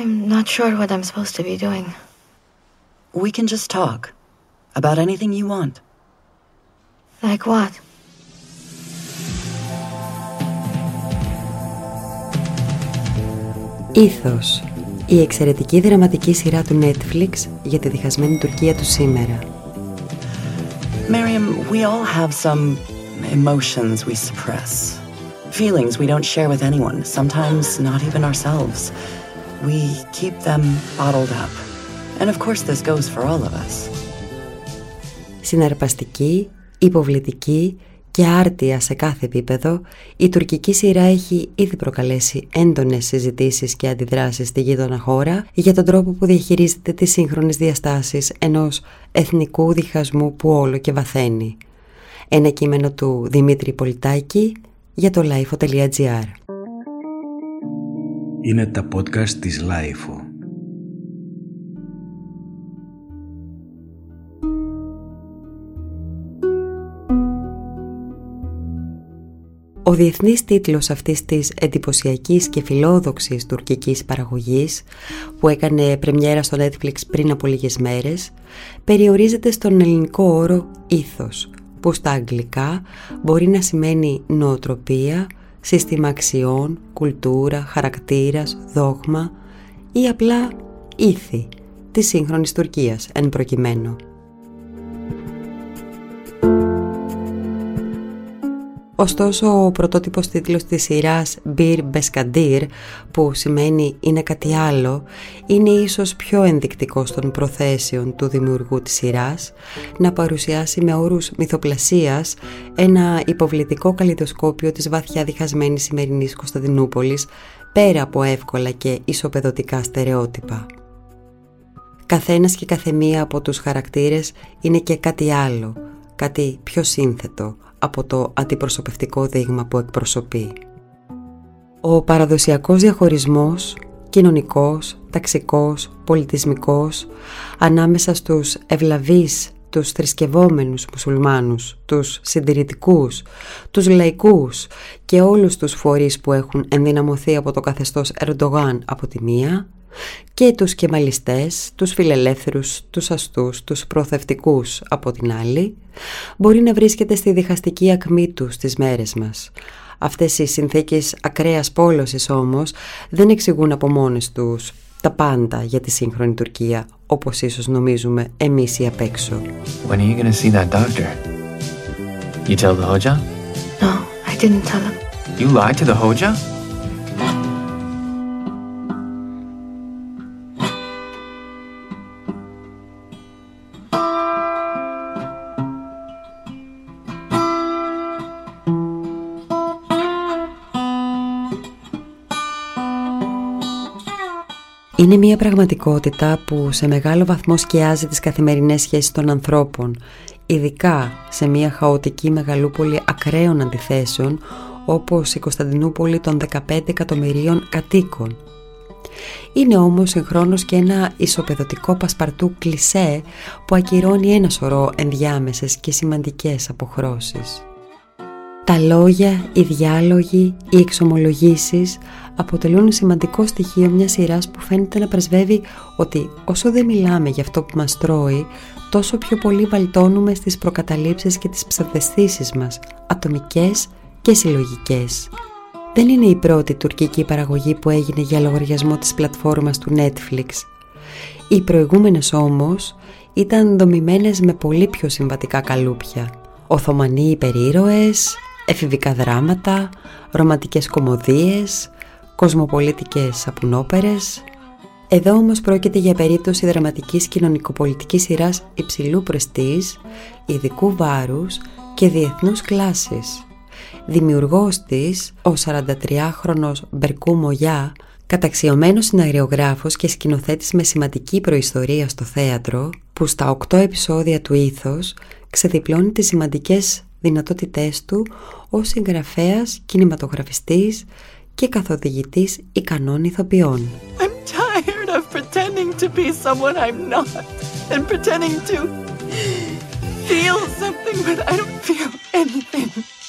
I'm not sure what I'm supposed to be doing. We can just talk. About anything you want. Like what? Ήθος. Η εξαιρετική δραματική σειρά του Netflix για τη διχασμένη Τουρκία του σήμερα. Miriam, we all have some emotions we suppress. Feelings we don't share with anyone, sometimes not even ourselves. We keep them bottled up. And of course this goes for all of us. Συναρπαστική, υποβλητική και άρτια σε κάθε επίπεδο, η τουρκική σειρά έχει ήδη προκαλέσει έντονες συζητήσεις και αντιδράσεις στη γείτονα χώρα για τον τρόπο που διαχειρίζεται τις σύγχρονες διαστάσεις ενός εθνικού διχασμού που όλο και βαθαίνει. Ένα κείμενο του Δημήτρη Πολιτάκη για το lifeo.gr Είναι τα podcast της Lifeo. Ο διεθνής τίτλος αυτής της εντυπωσιακής και φιλόδοξης τουρκικής παραγωγής που έκανε πρεμιέρα στο Netflix πριν από λίγες μέρες περιορίζεται στον ελληνικό όρο «ήθος» που στα αγγλικά μπορεί να σημαίνει νοοτροπία, σύστημα αξιών, κουλτούρα, χαρακτήρας, δόγμα ή απλά ήθη της σύγχρονης Τουρκίας εν προκειμένου. Ωστόσο, ο πρωτότυπος τίτλος της σειράς «Bir Beskadir», που σημαίνει «είναι κάτι άλλο», είναι ίσως πιο ενδεικτικός των προθέσεων του δημιουργού της σειράς να παρουσιάσει με όρους μυθοπλασίας ένα υποβλητικό καλλιδοσκόπιο της βαθιά διχασμένης σημερινής Κωνσταντινούπολης πέρα από εύκολα και ισοπεδωτικά στερεότυπα. Καθένας και καθεμία από τους χαρακτήρες είναι και κάτι άλλο, κάτι πιο σύνθετο, από το αντιπροσωπευτικό δείγμα που εκπροσωπεί. Ο παραδοσιακός διαχωρισμός, κοινωνικός, ταξικός, πολιτισμικός, ανάμεσα στους ευλαβείς, τους θρησκευόμενους μουσουλμάνους, τους συντηρητικούς, τους λαϊκούς και όλους τους φορείς που έχουν ενδυναμωθεί από το καθεστώς Ερντογάν από τη μία και τους κεμαλιστές, τους φιλελεύθερους, τους αστούς, τους προθευτικούς από την άλλη, μπορεί να βρίσκεται στη διχαστική ακμή τους στις μέρες μας. Αυτές οι συνθήκες ακραίας πόλωσης όμως δεν εξηγούν από μόνες τους τα πάντα για τη σύγχρονη Τουρκία, όπως ίσως νομίζουμε εμείς οι απ' έξω. When are you going to see that doctor? You tell the Hoja? No, I didn't tell him. You lied to the Hoja? Είναι μια πραγματικότητα που σε μεγάλο βαθμό σκιάζει τις καθημερινές σχέσεις των ανθρώπων, ειδικά σε μια χαοτική μεγαλούπολη ακραίων αντιθέσεων όπως η Κωνσταντινούπολη των 15 εκατομμυρίων κατοίκων. Είναι όμως συγχρόνως και ένα ισοπεδωτικό πασπαρτού κλισέ που ακυρώνει ένα σωρό ενδιάμεσες και σημαντικές αποχρώσεις. Τα λόγια, οι διάλογοι, οι εξομολογήσεις αποτελούν σημαντικό στοιχείο μιας σειράς που φαίνεται να πρεσβεύει ότι όσο δεν μιλάμε για αυτό που μας τρώει, τόσο πιο πολύ βαλτώνουμε στις προκαταλήψεις και τις ψευδεστήσεις μας, ατομικές και συλλογικές. Δεν είναι η πρώτη τουρκική παραγωγή που έγινε για λογαριασμό της πλατφόρμας του Netflix. Οι προηγούμενες όμως ήταν δομημένες με πολύ πιο συμβατικά καλούπια. Οθωμανοί υπερήρωες, εφηβικά δράματα, ρομαντικές κομμωδίες, κοσμοπολίτικες σαπουνόπερες. Εδώ όμως πρόκειται για περίπτωση δραματικής κοινωνικοπολιτικής σειράς υψηλού προστής, ειδικού βάρους και διεθνούς κλάσης. Δημιουργός της, ο 43χρονος Μπερκού Μογιά, καταξιωμένος συναγριογράφος και σκηνοθέτης με σημαντική προϊστορία στο θέατρο, που στα 8 επεισόδια του ήθος ξεδιπλώνει τις σημαντικές δυνατότητές του ως συγγραφέας, κινηματογραφιστής και καθοδηγητής ικανών ηθοποιών. I'm tired of pretending to be someone I'm not and pretending to feel something but I don't feel anything.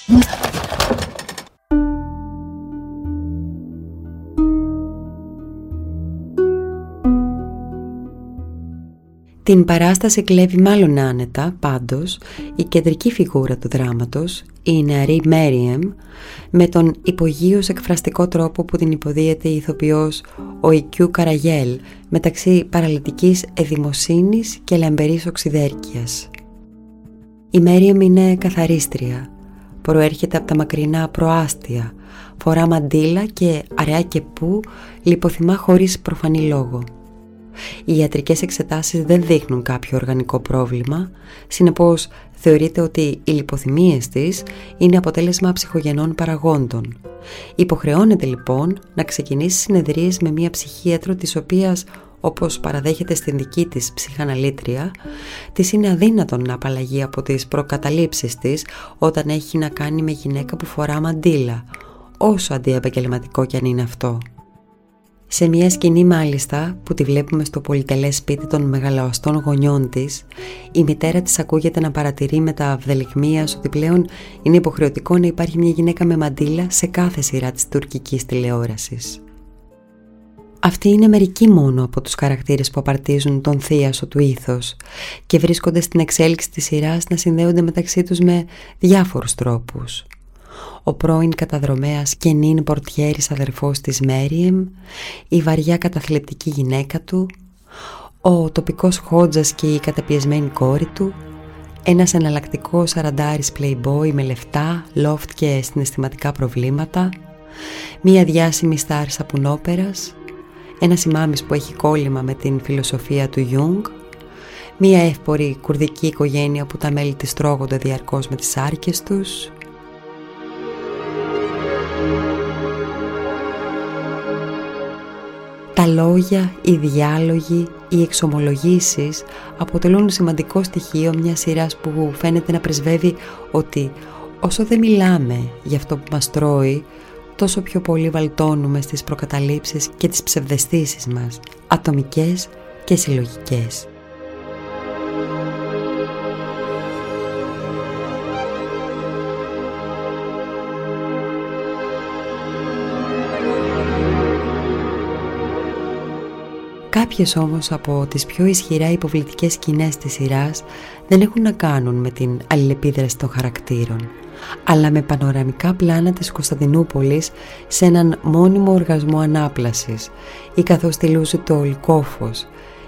Την παράσταση κλέβει μάλλον άνετα, πάντως, η κεντρική φιγούρα του δράματος, η νεαρή Μέριεμ, με τον υπογείως εκφραστικό τρόπο που την υποδίεται η ηθοποιός ο Ικιού Καραγέλ, μεταξύ παραλυτικής εδημοσύνης και λαμπερής οξυδέρκειας. Η Μέριεμ είναι καθαρίστρια, προέρχεται από τα μακρινά προάστια, φορά μαντίλα και αραιά και που λιποθυμά χωρίς προφανή λόγο. Οι ιατρικές εξετάσεις δεν δείχνουν κάποιο οργανικό πρόβλημα, συνεπώς θεωρείται ότι οι λιποθυμίες της είναι αποτέλεσμα ψυχογενών παραγόντων. Υποχρεώνεται λοιπόν να ξεκινήσει συνεδρίες με μια ψυχίατρο της οποίας όπως παραδέχεται στην δική της ψυχαναλήτρια, της είναι αδύνατον να απαλλαγεί από τις προκαταλήψεις της όταν έχει να κάνει με γυναίκα που φορά μαντίλα, όσο αντιεπαγγελματικό κι αν είναι αυτό. Σε μια σκηνή μάλιστα που τη βλέπουμε στο πολυτελές σπίτι των μεγαλοαστών γονιών της, η μητέρα της ακούγεται να παρατηρεί με τα αυδελικμίας ότι πλέον είναι υποχρεωτικό να υπάρχει μια γυναίκα με μαντίλα σε κάθε σειρά της τουρκικής τηλεόρασης. Αυτοί είναι μερικοί μόνο από τους χαρακτήρες που απαρτίζουν τον θείασο του ήθος και βρίσκονται στην εξέλιξη της σειράς να συνδέονται μεταξύ τους με διάφορους τρόπους ο πρώην καταδρομέας και νυν πορτιέρης αδερφός της Μέριεμ, η βαριά καταθλιπτική γυναίκα του, ο τοπικός χότζας και η καταπιεσμένη κόρη του, ένας εναλλακτικός σαραντάρης playboy με λεφτά, loft και συναισθηματικά προβλήματα, μία διάσημη στάρ σαπουνόπερας, ένας ημάμις που έχει κόλλημα με την φιλοσοφία του Ιούγκ, μία εύπορη κουρδική οικογένεια που τα μέλη της τρώγονται διαρκώς με τις άρκες τους, Τα λόγια, οι διάλογοι, οι εξομολογήσεις αποτελούν σημαντικό στοιχείο μιας σειράς που φαίνεται να πρεσβεύει ότι όσο δεν μιλάμε για αυτό που μας τρώει, τόσο πιο πολύ βαλτώνουμε στις προκαταλήψεις και τις ψευδεστήσεις μας, ατομικές και συλλογικές. Κάποιες όμως από τις πιο ισχυρά υποβλητικές σκηνές της σειράς δεν έχουν να κάνουν με την αλληλεπίδραση των χαρακτήρων αλλά με πανοραμικά πλάνα της Κωνσταντινούπολης σε έναν μόνιμο οργασμό ανάπλασης ή καθώς στυλούσε το ολικόφος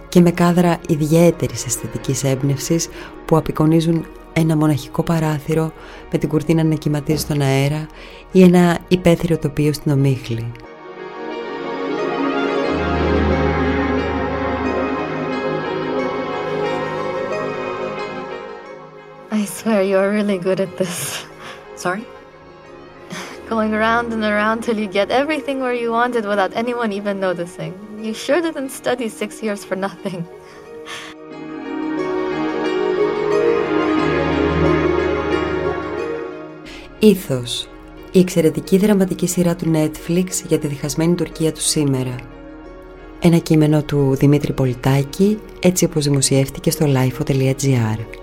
και με κάδρα ιδιαίτερης αισθητικής έμπνευσης που απεικονίζουν ένα μοναχικό παράθυρο με την κουρτίνα να κυματίζει στον αέρα ή ένα υπαίθριο τοπίο στην ομίχλη. I swear you're really good at this. Sorry? Going around and around till you get everything where you want it without anyone even noticing. You sure didn't study six years for nothing. Ήθος. Η εξαιρετική δραματική σειρά του Netflix για τη διχασμένη Τουρκία του σήμερα. Ένα κείμενο του Δημήτρη Πολιτάκη, έτσι όπως δημοσιεύτηκε στο lifeo.gr.